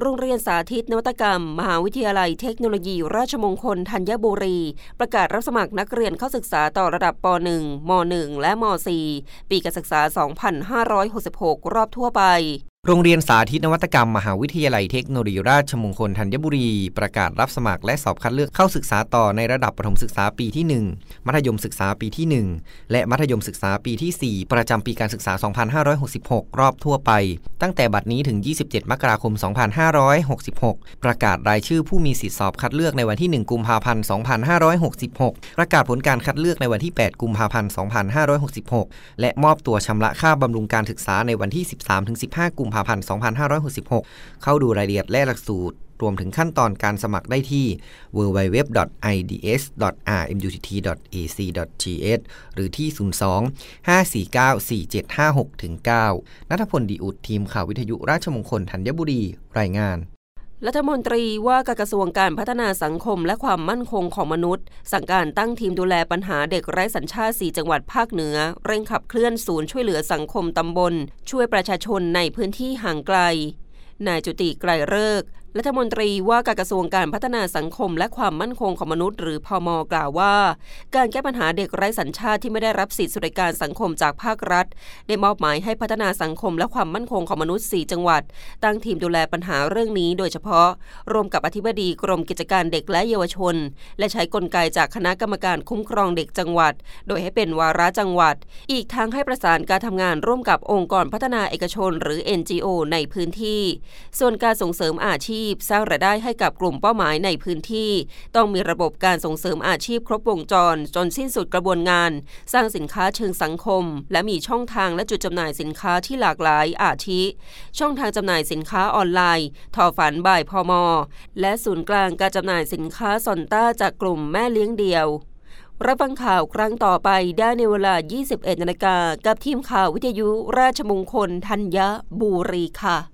โรงเรียนสาธิตนวัตกรรม มหาวิทยาลัยเทคโนโลยี ราชมงคลธัญบุรี ประกาศรับสมัครนักเรียนเข้าศึกษาต่อระดับป .1 ม .1 และม .4 ปีการศึกษา 2566 รอบทั่วไป โรงเรียนสาธิตนวัตกรรม มหาวิทยาลัยเทคโนโลยีราชมงคลธัญบุรี ประกาศรับสมัครและสอบคัดเลือกเข้าศึกษาต่อในระดับประถมศึกษาปีที่ 1 มัธยมศึกษาปีที่ 1 และมัธยมศึกษาปีที่ 4 ประจำปีการศึกษา 2566 รอบทั่วไป ตั้งแต่บัดนี้ถึง 27 มกราคม 2566 ประกาศรายชื่อผู้มีสิทธิสอบคัดเลือกในวันที่ 1 กุมภาพันธ์ 2566 ประกาศผลการคัดเลือกในวันที่ 8 กุมภาพันธ์ 2566 และมอบตัวชำระค่าบำรุงการศึกษาในวันที่ 13-15 กุมภาพันธ์ 2566 เข้าดูรายละเอียดและหลักสูตร รวมถึงขั้นตอนการสมัครได้ที่ www.ids.rmutt.ac.th หรือที่ 02 549 4756 9 นัทพลดีอุดทีมข่าววิทยุราชมงคลธัญบุรี รายงาน รัฐมนตรีว่าการกระทรวงการพัฒนาสังคมและความมั่นคงของมนุษย์ สั่งการตั้งทีมดูแลปัญหาเด็กไร้สัญชาติสีจังหวัดภาคเหนือ เร่งขับเคลื่อนศูนย์ช่วยเหลือสังคมตำบล ช่วยประชาชนในพื้นที่ห่างไกลนายจุติไกรเลิก รัฐมนตรีว่าการกระทรวงการพัฒนาสังคม และความมั่นคงของมนุษย์ หรือพอมกล่าวว่า การแก้ปัญหาเด็กไร้สัญชาติที่ไม่ได้รับสิทธิสวัสดิการสังคมจากภาครัฐ ได้มอบหมายให้พัฒนาสังคมและความมั่นคงของมนุษย์ 4 จังหวัด ตั้งทีมดูแลปัญหาเรื่องนี้ โดยเฉพาะร่วมกับอธิบดีกรมกิจการเด็กและเยาวชน และใช้กลไกจากคณะกรรมการคุ้มครองเด็กจังหวัด โดยให้เป็นวาระจังหวัด อีกทั้งให้ประสานการทำงานร่วมกับองค์กรพัฒนาเอกชน หรือ NGO ในพื้นที่ ส่วนการส่งเสริมอาชีพสร้างรายได้ให้กับกลุ่มเป้าหมายในพื้นที่ ต้องมีระบบการส่งเสริมอาชีพครบวงจร จนสิ้นสุดกระบวนงาน สร้างสินค้าเชิงสังคม และมีช่องทางและจุดจำหน่ายสินค้าที่หลากหลายอาทิ ช่องทางจำหน่ายสินค้าออนไลน์ ทอฝันบ่ายพอมอและศูนย์กลางการจำหน่ายสินค้าซอนต้าจากกลุ่มแม่เลี้ยงเดียวรับฟังข่าวครั้งต่อไปได้ในเวลา 21นาฬิกากับทีมข่าววิทยุราชมงคลธัญบุรีค่ะ